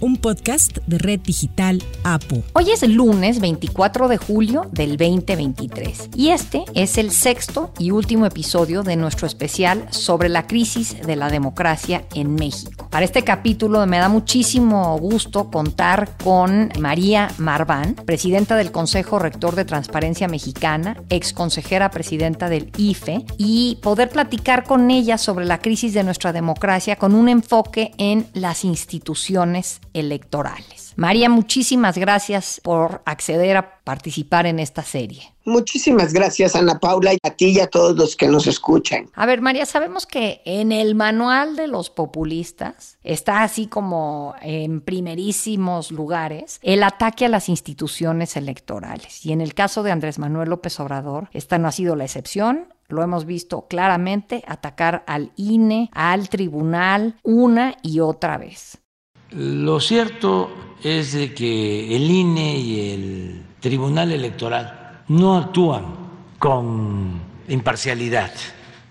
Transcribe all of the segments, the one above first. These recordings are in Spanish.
un podcast de Red Digital APO. Hoy es lunes 24 de julio del 2023 y este es el sexto y último episodio de nuestro especial sobre la crisis de la democracia en México. Para este capítulo me da muchísimo gusto contar con María Marván, presidenta del Consejo Rector de Transparencia Mexicana, ex consejera presidenta del IFE, y poder platicar con ella sobre la crisis de nuestra democracia con un enfoque en las instituciones electorales. María, muchísimas gracias por acceder a participar en esta serie. Muchísimas gracias, Ana Paula, y a ti y a todos los que nos escuchan. A ver, María, sabemos que en el manual de los populistas está así como en primerísimos lugares el ataque a las instituciones electorales. Y en el caso de Andrés Manuel López Obrador, esta no ha sido la excepción. Lo hemos visto claramente atacar al INE, al tribunal, una y otra vez. Lo cierto es de que el INE y el Tribunal Electoral no actúan con imparcialidad,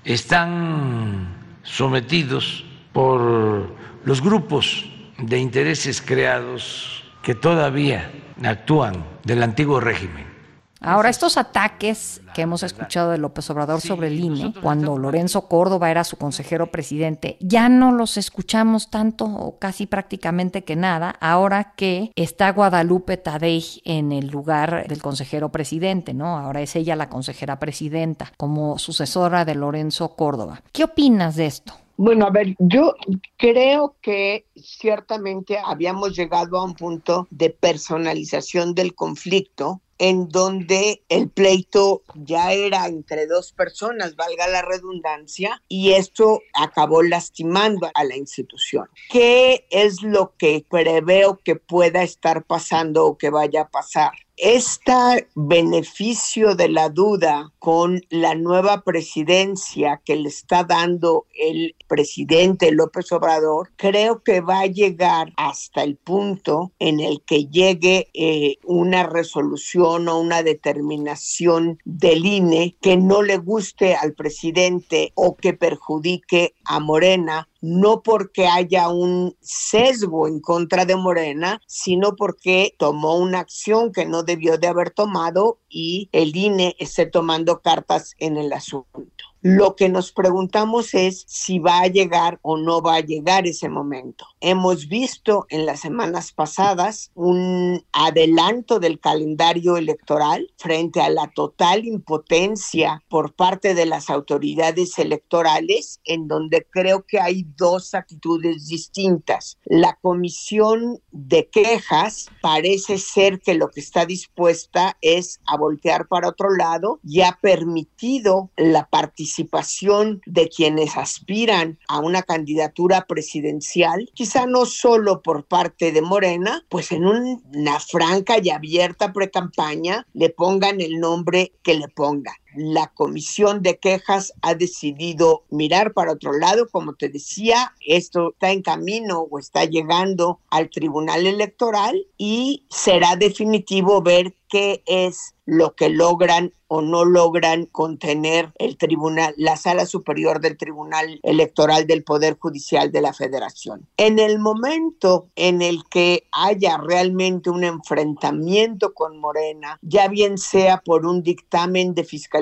están sometidos por los grupos de intereses creados que todavía actúan del antiguo régimen. Ahora, estos ataques que hemos escuchado de López Obrador sobre el INE, cuando Lorenzo Córdoba era su consejero presidente, ya no los escuchamos tanto o casi prácticamente que nada, ahora que está Guadalupe Tadei en el lugar del consejero presidente, ¿no? Ahora es ella la consejera presidenta, como sucesora de Lorenzo Córdoba. ¿Qué opinas de esto? Bueno, a ver, yo creo que ciertamente habíamos llegado a un punto de personalización del conflicto en donde el pleito ya era entre dos personas, valga la redundancia, y esto acabó lastimando a la institución. ¿Qué es lo que preveo que pueda estar pasando o que vaya a pasar? este beneficio de la duda con la nueva presidencia que le está dando el presidente López Obrador, creo que va a llegar hasta el punto en el que llegue eh, una resolución o una determinación del INE que no le guste al presidente o que perjudique a Morena no porque haya un sesgo en contra de Morena, sino porque tomó una acción que no debió de haber tomado y el INE esté tomando cartas en el asunto. Lo que nos preguntamos es si va a llegar o no va a llegar ese momento. Hemos visto en las semanas pasadas un adelanto del calendario electoral frente a la total impotencia por parte de las autoridades electorales, en donde creo que hay dos actitudes distintas. La comisión de quejas parece ser que lo que está dispuesta es a voltear para otro lado y ha permitido la participación participación de quienes aspiran a una candidatura presidencial, quizá no solo por parte de Morena, pues en una franca y abierta precampaña le pongan el nombre que le pongan la comisión de quejas ha decidido mirar para otro lado. Como te decía, esto está en camino o está llegando al Tribunal Electoral y será definitivo ver qué es lo que logran o no logran contener el tribunal, la sala superior del Tribunal Electoral del Poder Judicial de la Federación. En el momento en el que haya realmente un enfrentamiento con Morena, ya bien sea por un dictamen de fiscalización,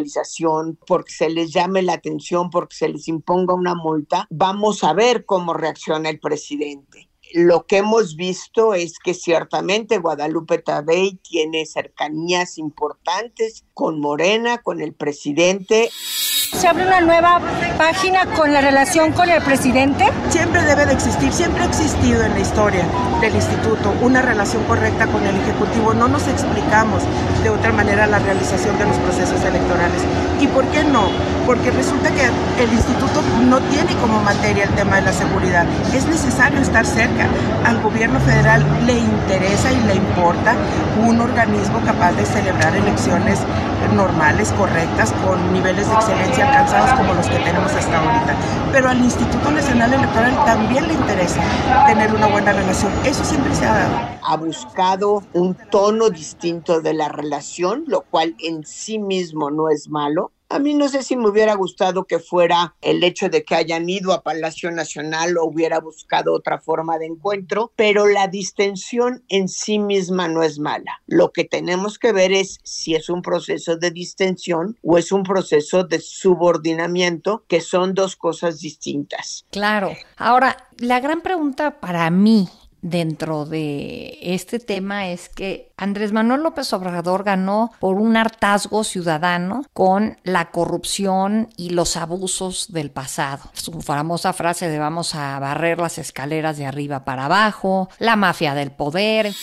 porque se les llame la atención, porque se les imponga una multa, vamos a ver cómo reacciona el presidente lo que hemos visto es que ciertamente Guadalupe Tabey tiene cercanías importantes con Morena, con el presidente. ¿Se abre una nueva página con la relación con el presidente? Siempre debe de existir, siempre ha existido en la historia del instituto una relación correcta con el Ejecutivo. No nos explicamos de otra manera la realización de los procesos electorales. ¿Y por qué no? Porque resulta que el instituto no tiene como materia el tema de la seguridad. Es necesario estar cerca. Al gobierno federal le interesa y le importa un organismo capaz de celebrar elecciones normales, correctas, con niveles de excelencia alcanzados como los que tenemos hasta ahorita. Pero al Instituto Nacional Electoral también le interesa tener una buena relación. Eso siempre se ha dado. Ha buscado un tono distinto de la relación, lo cual en sí mismo no es malo a mí no sé si me hubiera gustado que fuera el hecho de que hayan ido a Palacio Nacional o hubiera buscado otra forma de encuentro, pero la distensión en sí misma no es mala. Lo que tenemos que ver es si es un proceso de distensión o es un proceso de subordinamiento, que son dos cosas distintas. Claro. Ahora, la gran pregunta para mí dentro de este tema es que Andrés Manuel López Obrador ganó por un hartazgo ciudadano con la corrupción y los abusos del pasado. Su famosa frase de vamos a barrer las escaleras de arriba para abajo, la mafia del poder.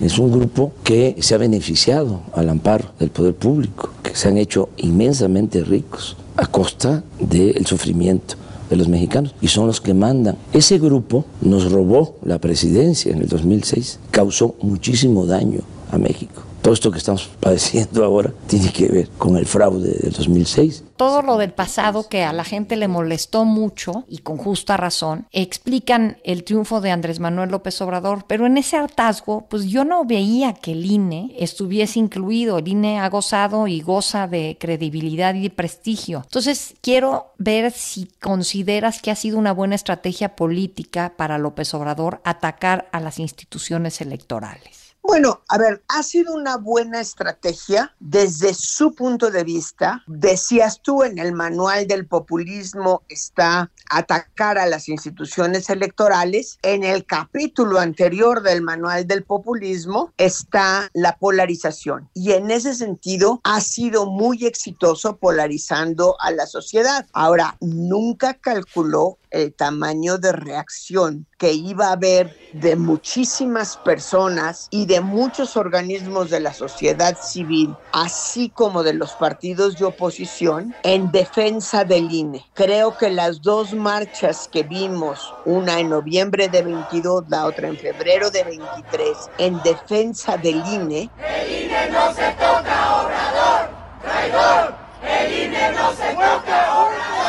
Es un grupo que se ha beneficiado al amparo del poder público, que se han hecho inmensamente ricos a costa del sufrimiento de los mexicanos y son los que mandan. Ese grupo nos robó la presidencia en el 2006, causó muchísimo daño a México. Todo esto que estamos padeciendo ahora tiene que ver con el fraude del 2006 todo lo del pasado que a la gente le molestó mucho y con justa razón, explican el triunfo de Andrés Manuel López Obrador, pero en ese hartazgo, pues yo no veía que el INE estuviese incluido. El INE ha gozado y goza de credibilidad y de prestigio. Entonces, quiero ver si consideras que ha sido una buena estrategia política para López Obrador atacar a las instituciones electorales. Bueno, a ver, ha sido una buena estrategia desde su punto de vista. Decías tú en el manual del populismo está atacar a las instituciones electorales. En el capítulo anterior del manual del populismo está la polarización. Y en ese sentido ha sido muy exitoso polarizando a la sociedad. Ahora, nunca calculó el tamaño de reacción que iba a haber de muchísimas personas y de muchos organismos de la sociedad civil, así como de los partidos de oposición, en defensa del INE. Creo que las dos marchas que vimos, una en noviembre de 22, la otra en febrero de 23, en defensa del INE. El INE no se toca, obrador, traidor. El INE no se toca, obrador,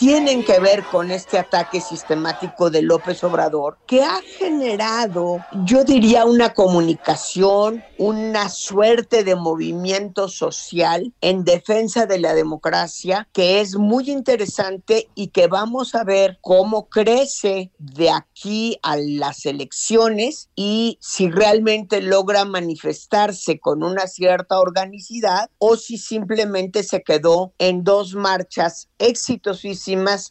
tienen que ver con este ataque sistemático de López Obrador, que ha generado, yo diría, una comunicación, una suerte de movimiento social en defensa de la democracia, que es muy interesante y que vamos a ver cómo crece de aquí a las elecciones y si realmente logra manifestarse con una cierta organicidad o si simplemente se quedó en dos marchas exitosísimas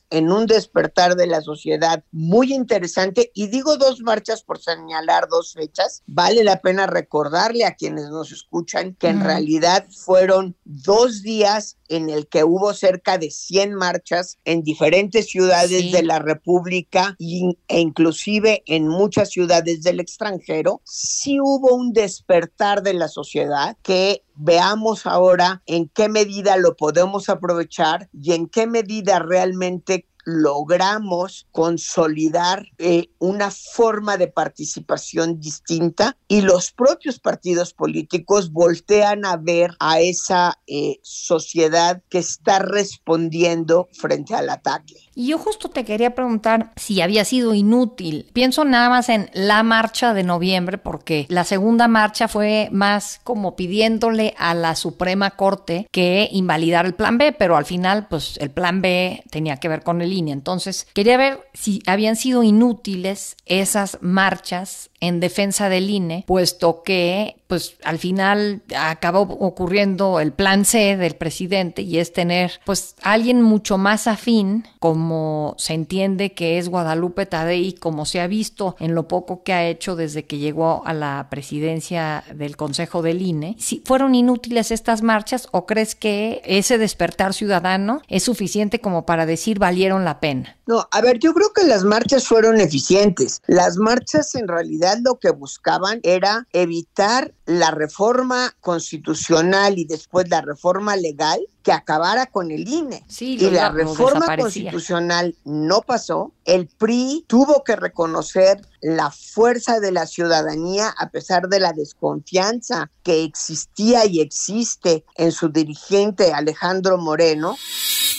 en un despertar de la sociedad muy interesante. Y digo dos marchas por señalar dos fechas. Vale la pena recordarle a quienes nos escuchan que en realidad fueron dos días en el que hubo cerca de 100 marchas en diferentes ciudades de la República e inclusive en muchas ciudades del extranjero, sí hubo un despertar de la sociedad que veamos ahora en qué medida lo podemos aprovechar y en qué medida realmente logramos consolidar eh, una forma de participación distinta y los propios partidos políticos voltean a ver a esa eh, sociedad que está respondiendo frente al ataque. Y yo justo te quería preguntar si había sido inútil. Pienso nada más en la marcha de noviembre, porque la segunda marcha fue más como pidiéndole a la Suprema Corte que invalidar el plan B, pero al final, pues el plan B tenía que ver con el Entonces, quería ver si habían sido inútiles esas marchas en defensa del INE, puesto que pues al final acabó ocurriendo el plan C del presidente y es tener pues alguien mucho más afín como se entiende que es Guadalupe Tadei como se ha visto en lo poco que ha hecho desde que llegó a la presidencia del Consejo del INE. Si fueron inútiles estas marchas o crees que ese despertar ciudadano es suficiente como para decir valieron la pena? No, a ver, yo creo que las marchas fueron eficientes. Las marchas en realidad lo que buscaban era evitar la reforma constitucional y después la reforma legal que acabara con el INE. Sí, y la reforma constitucional no pasó. El PRI tuvo que reconocer la fuerza de la ciudadanía a pesar de la desconfianza que existía y existe en su dirigente Alejandro Moreno.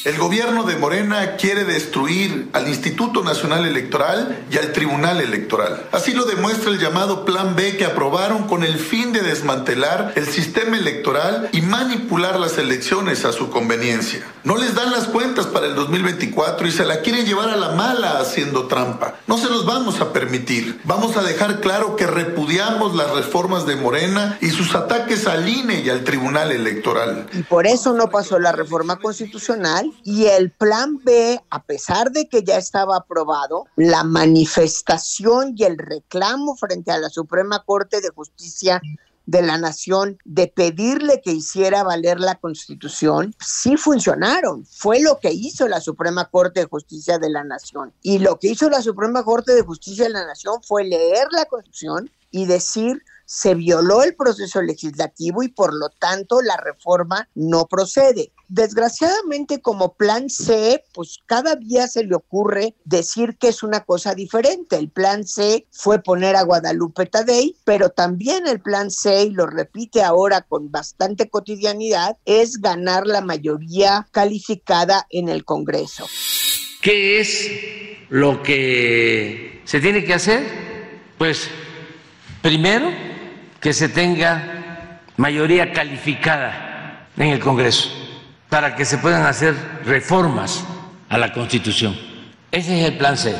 El gobierno de Morena quiere destruir al Instituto Nacional Electoral y al Tribunal Electoral. Así lo demuestra el llamado Plan B que aprobaron con el fin de desmantelar el sistema electoral y manipular las elecciones a su conveniencia. No les dan las cuentas para el 2024 y se la quieren llevar a la mala haciendo trampa. No se los vamos a permitir. Vamos a dejar claro que repudiamos las reformas de Morena y sus ataques al INE y al Tribunal Electoral. Y por eso no pasó la reforma constitucional y el plan B, a pesar de que ya estaba aprobado, la manifestación y el reclamo frente a la Suprema Corte de Justicia de la nación de pedirle que hiciera valer la constitución, sí funcionaron. Fue lo que hizo la Suprema Corte de Justicia de la Nación. Y lo que hizo la Suprema Corte de Justicia de la Nación fue leer la constitución y decir se violó el proceso legislativo y por lo tanto la reforma no procede. Desgraciadamente como plan C, pues cada día se le ocurre decir que es una cosa diferente. El plan C fue poner a Guadalupe Tadei, pero también el plan C, y lo repite ahora con bastante cotidianidad, es ganar la mayoría calificada en el Congreso. ¿Qué es lo que se tiene que hacer? Pues primero que se tenga mayoría calificada en el Congreso para que se puedan hacer reformas a la Constitución. Ese es el plan C.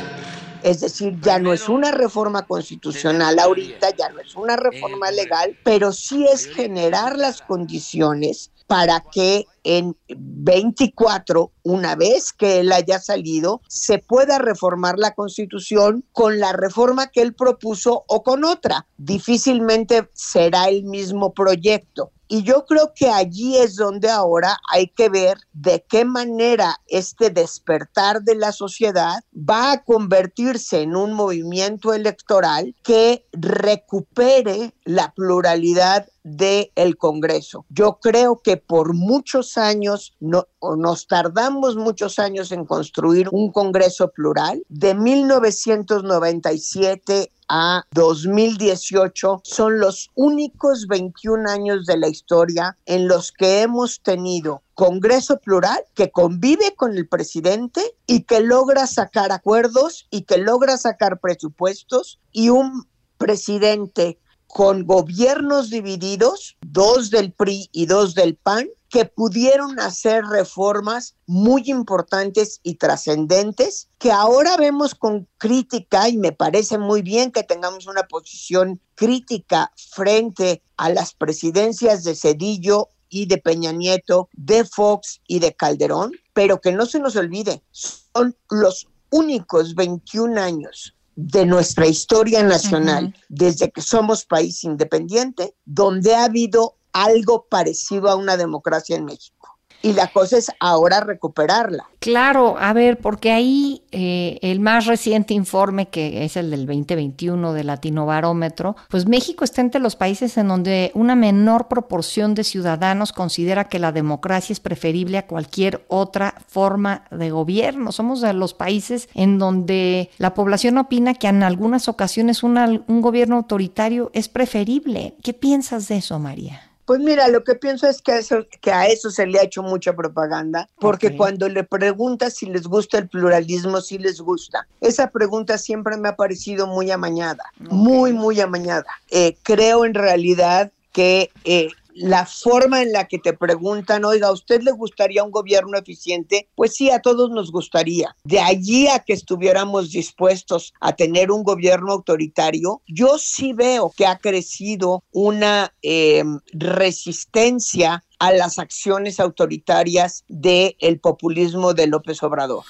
Es decir, ya no es una reforma constitucional ahorita, ya no es una reforma legal, pero sí es generar las condiciones para que en 24, una vez que él haya salido, se pueda reformar la constitución con la reforma que él propuso o con otra. Difícilmente será el mismo proyecto. Y yo creo que allí es donde ahora hay que ver de qué manera este despertar de la sociedad va a convertirse en un movimiento electoral que recupere la pluralidad del el Congreso. Yo creo que por muchos años, no, nos tardamos muchos años en construir un Congreso plural. De 1997 a 2018 son los únicos 21 años de la historia en los que hemos tenido Congreso plural que convive con el presidente y que logra sacar acuerdos y que logra sacar presupuestos y un presidente con gobiernos divididos, dos del PRI y dos del PAN, que pudieron hacer reformas muy importantes y trascendentes, que ahora vemos con crítica y me parece muy bien que tengamos una posición crítica frente a las presidencias de Cedillo y de Peña Nieto, de Fox y de Calderón, pero que no se nos olvide, son los únicos 21 años de nuestra historia nacional, desde que somos país independiente, donde ha habido algo parecido a una democracia en México y la cosa es ahora recuperarla. Claro, a ver, porque ahí eh, el más reciente informe, que es el del 2021 de Latino Barómetro, pues México está entre los países en donde una menor proporción de ciudadanos considera que la democracia es preferible a cualquier otra forma de gobierno. Somos de los países en donde la población opina que en algunas ocasiones un gobierno autoritario es preferible. ¿Qué piensas de eso, María? Pues mira, lo que pienso es que a eso, que a eso se le ha hecho mucha propaganda, porque cuando le preguntas si les gusta el pluralismo, si les gusta. Esa pregunta siempre me ha parecido muy amañada, muy, muy amañada. Eh, creo en realidad que eh, la forma en la que te preguntan, oiga, ¿a usted le gustaría un gobierno eficiente? Pues sí, a todos nos gustaría. De allí a que estuviéramos dispuestos a tener un gobierno autoritario, yo sí veo que ha crecido una em, resistencia a las acciones autoritarias del populismo de López Obrador.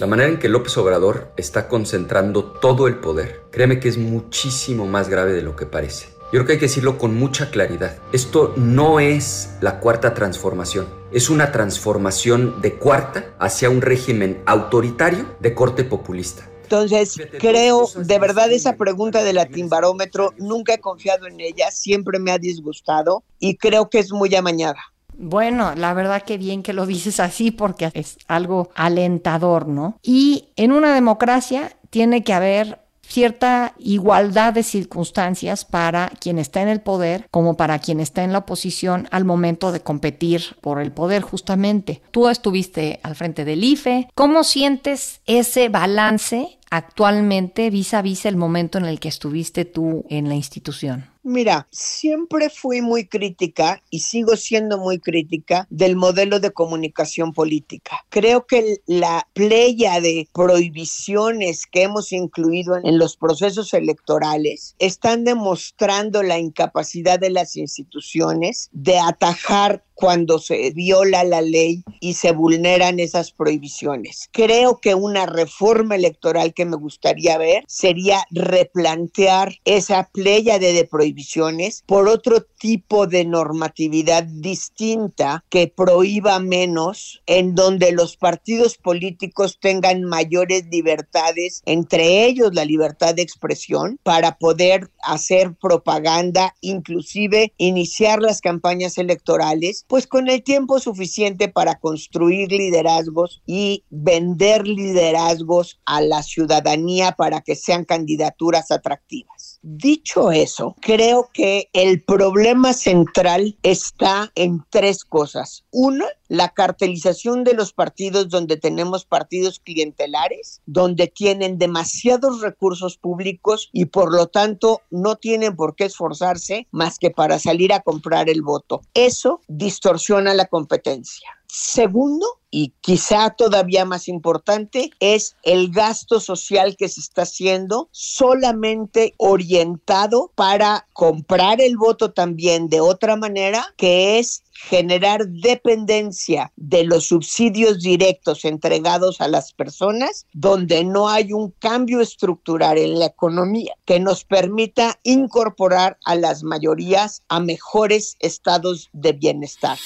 La manera en que López Obrador está concentrando todo el poder, créeme que es muchísimo más grave de lo que parece. Yo creo que hay que decirlo con mucha claridad. Esto no es la cuarta transformación. Es una transformación de cuarta hacia un régimen autoritario de corte populista. Entonces, creo, de verdad, esa pregunta de la timbarómetro, nunca he confiado en ella, siempre me ha disgustado y creo que es muy amañada. Bueno, la verdad que bien que lo dices así porque es algo alentador, ¿no? Y en una democracia tiene que haber cierta igualdad de circunstancias para quien está en el poder como para quien está en la oposición al momento de competir por el poder justamente. Tú estuviste al frente del IFE. ¿Cómo sientes ese balance actualmente vis a vis el momento en el que estuviste tú en la institución? Mira, siempre fui muy crítica y sigo siendo muy crítica del modelo de comunicación política. Creo que la playa de prohibiciones que hemos incluido en los procesos electorales están demostrando la incapacidad de las instituciones de atajar cuando se viola la ley y se vulneran esas prohibiciones. Creo que una reforma electoral que me gustaría ver sería replantear esa playa de prohibiciones por otro tipo de normatividad distinta que prohíba menos, en donde los partidos políticos tengan mayores libertades, entre ellos la libertad de expresión, para poder hacer propaganda, inclusive iniciar las campañas electorales pues con el tiempo suficiente para construir liderazgos y vender liderazgos a la ciudadanía para que sean candidaturas atractivas. Dicho eso, creo que el problema central está en tres cosas. Una, la cartelización de los partidos donde tenemos partidos clientelares, donde tienen demasiados recursos públicos y por lo tanto no tienen por qué esforzarse más que para salir a comprar el voto. Eso distorsiona la competencia. Segundo, y quizá todavía más importante, es el gasto social que se está haciendo solamente orientado para comprar el voto también de otra manera, que es generar dependencia de los subsidios directos entregados a las personas, donde no hay un cambio estructural en la economía que nos permita incorporar a las mayorías a mejores estados de bienestar.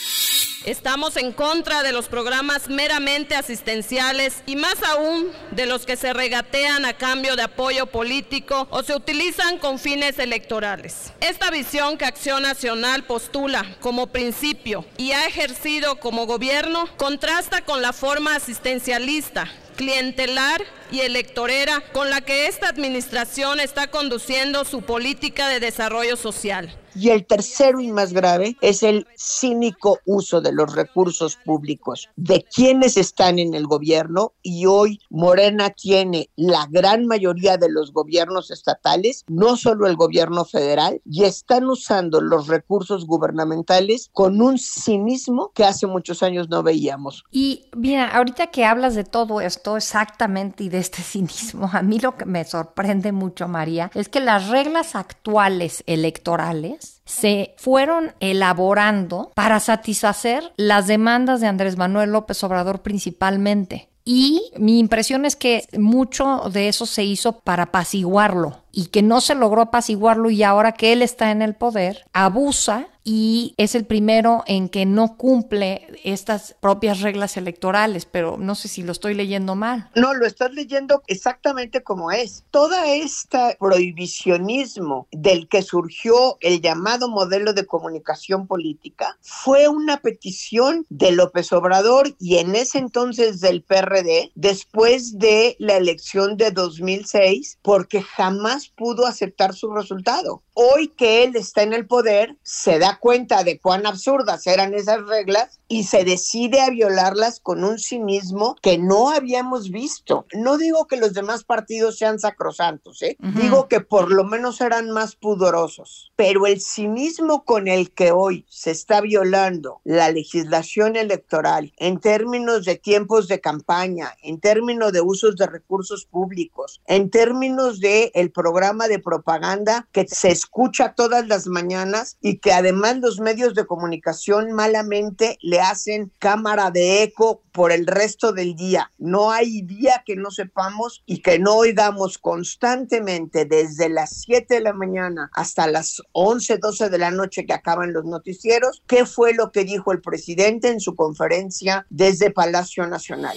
Estamos en contra de los programas meramente asistenciales y más aún de los que se regatean a cambio de apoyo político o se utilizan con fines electorales. Esta visión que Acción Nacional postula como principio y ha ejercido como gobierno contrasta con la forma asistencialista clientelar y electorera con la que esta administración está conduciendo su política de desarrollo social. Y el tercero y más grave es el cínico uso de los recursos públicos de quienes están en el gobierno y hoy Morena tiene la gran mayoría de los gobiernos estatales, no solo el gobierno federal, y están usando los recursos gubernamentales con un cinismo que hace muchos años no veíamos. Y mira, ahorita que hablas de todo esto exactamente y de este cinismo, a mí lo que me sorprende mucho, María, es que las reglas actuales electorales se fueron elaborando para satisfacer las demandas de Andrés Manuel López Obrador principalmente. Y mi impresión es que mucho de eso se hizo para apaciguarlo y que no se logró apaciguarlo y ahora que él está en el poder, abusa y es el primero en que no cumple estas propias reglas electorales, pero no sé si lo estoy leyendo mal. No, lo estás leyendo exactamente como es. Toda esta prohibicionismo del que surgió el llamado modelo de comunicación política fue una petición de López Obrador y en ese entonces del PRD después de la elección de 2006 porque jamás pudo aceptar su resultado. Hoy que él está en el poder, se da cuenta de cuán absurdas eran esas reglas y se decide a violarlas con un cinismo que no habíamos visto. No digo que los demás partidos sean sacrosantos, ¿eh? digo que por lo menos eran más pudorosos, pero el cinismo con el que hoy se está violando la legislación electoral en términos de tiempos de campaña, en términos de usos de recursos públicos, en términos de el programa de propaganda que se escucha todas las mañanas y que además los medios de comunicación malamente le hacen cámara de eco por el resto del día. No hay día que no sepamos y que no oigamos constantemente desde las 7 de la mañana hasta las 11, 12 de la noche que acaban los noticieros, qué fue lo que dijo el presidente en su conferencia desde Palacio Nacional.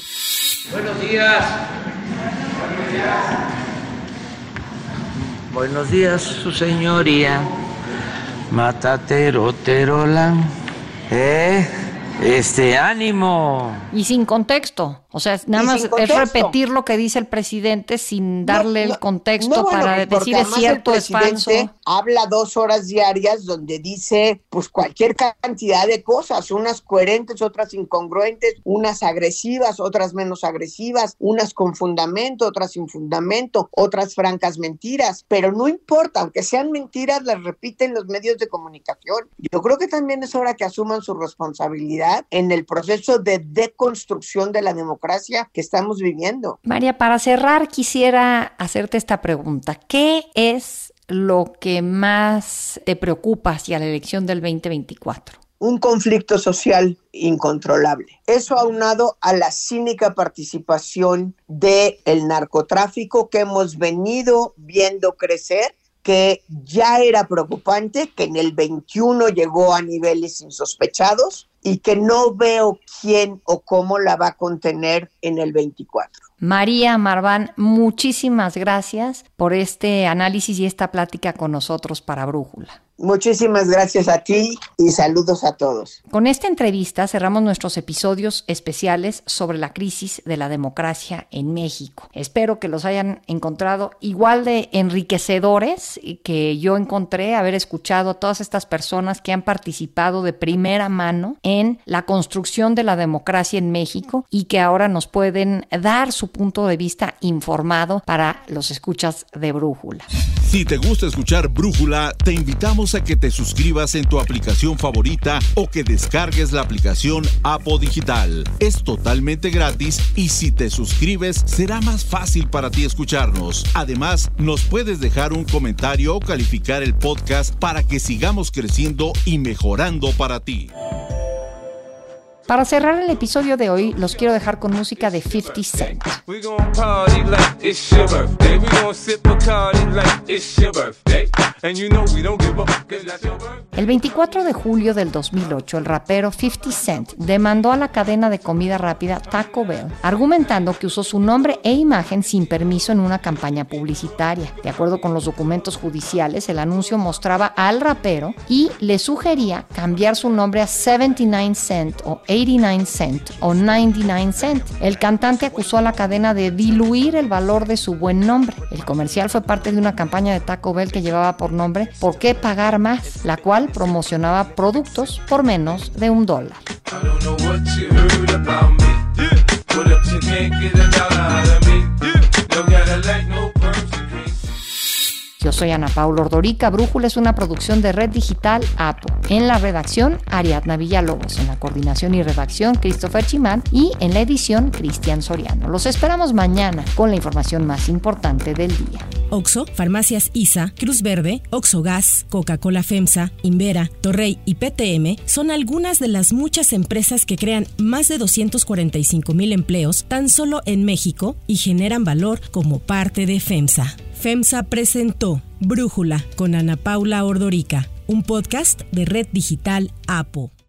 Buenos días. Buenos días, su señoría. Matatero, terola. ¿Eh? Este, ánimo. Y sin contexto. O sea, nada más es repetir lo que dice el presidente sin darle el contexto para decir es cierto, es falso. Habla dos horas diarias donde dice pues cualquier cantidad de cosas, unas coherentes, otras incongruentes, unas agresivas, otras menos agresivas, unas con fundamento, otras sin fundamento, otras francas mentiras, pero no importa, aunque sean mentiras, las repiten los medios de comunicación. Yo creo que también es hora que asuman su responsabilidad en el proceso de deconstrucción de la democracia que estamos viviendo. María, para cerrar quisiera hacerte esta pregunta. ¿Qué es lo que más te preocupa hacia la elección del 2024? un conflicto social incontrolable. Eso aunado a la cínica participación del el narcotráfico que hemos venido viendo crecer que ya era preocupante, que en el 21 llegó a niveles insospechados y que no veo quién o cómo la va a contener en el 24. María Marván, muchísimas gracias por este análisis y esta plática con nosotros para Brújula. Muchísimas gracias a ti y saludos a todos. Con esta entrevista cerramos nuestros episodios especiales sobre la crisis de la democracia en México. Espero que los hayan encontrado igual de enriquecedores que yo encontré haber escuchado a todas estas personas que han participado de primera mano en la construcción de la democracia en México y que ahora nos pueden dar su punto de vista informado para los escuchas de Brújula. Si te gusta escuchar Brújula, te invitamos a que te suscribas en tu aplicación favorita o que descargues la aplicación Apo Digital. Es totalmente gratis y si te suscribes será más fácil para ti escucharnos. Además, nos puedes dejar un comentario o calificar el podcast para que sigamos creciendo y mejorando para ti. Para cerrar el episodio de hoy, los quiero dejar con música de 50 Cent. El 24 de julio del 2008, el rapero 50 Cent demandó a la cadena de comida rápida Taco Bell, argumentando que usó su nombre e imagen sin permiso en una campaña publicitaria. De acuerdo con los documentos judiciales, el anuncio mostraba al rapero y le sugería cambiar su nombre a 79 Cent o 89 cent o 99 cent. El cantante acusó a la cadena de diluir el valor de su buen nombre. El comercial fue parte de una campaña de Taco Bell que llevaba por nombre ¿Por qué pagar más? la cual promocionaba productos por menos de un dólar. Yo soy Ana Paula Ordorica. Brújula es una producción de Red Digital APO. En la redacción, Ariadna Villalobos. En la coordinación y redacción, Christopher Chimán. Y en la edición, Cristian Soriano. Los esperamos mañana con la información más importante del día. Oxo, Farmacias ISA, Cruz Verde, Oxo Gas, Coca-Cola FEMSA, Invera, Torrey y PTM son algunas de las muchas empresas que crean más de 245 mil empleos tan solo en México y generan valor como parte de FEMSA. FEMSA presentó Brújula con Ana Paula Ordorica, un podcast de Red Digital APO.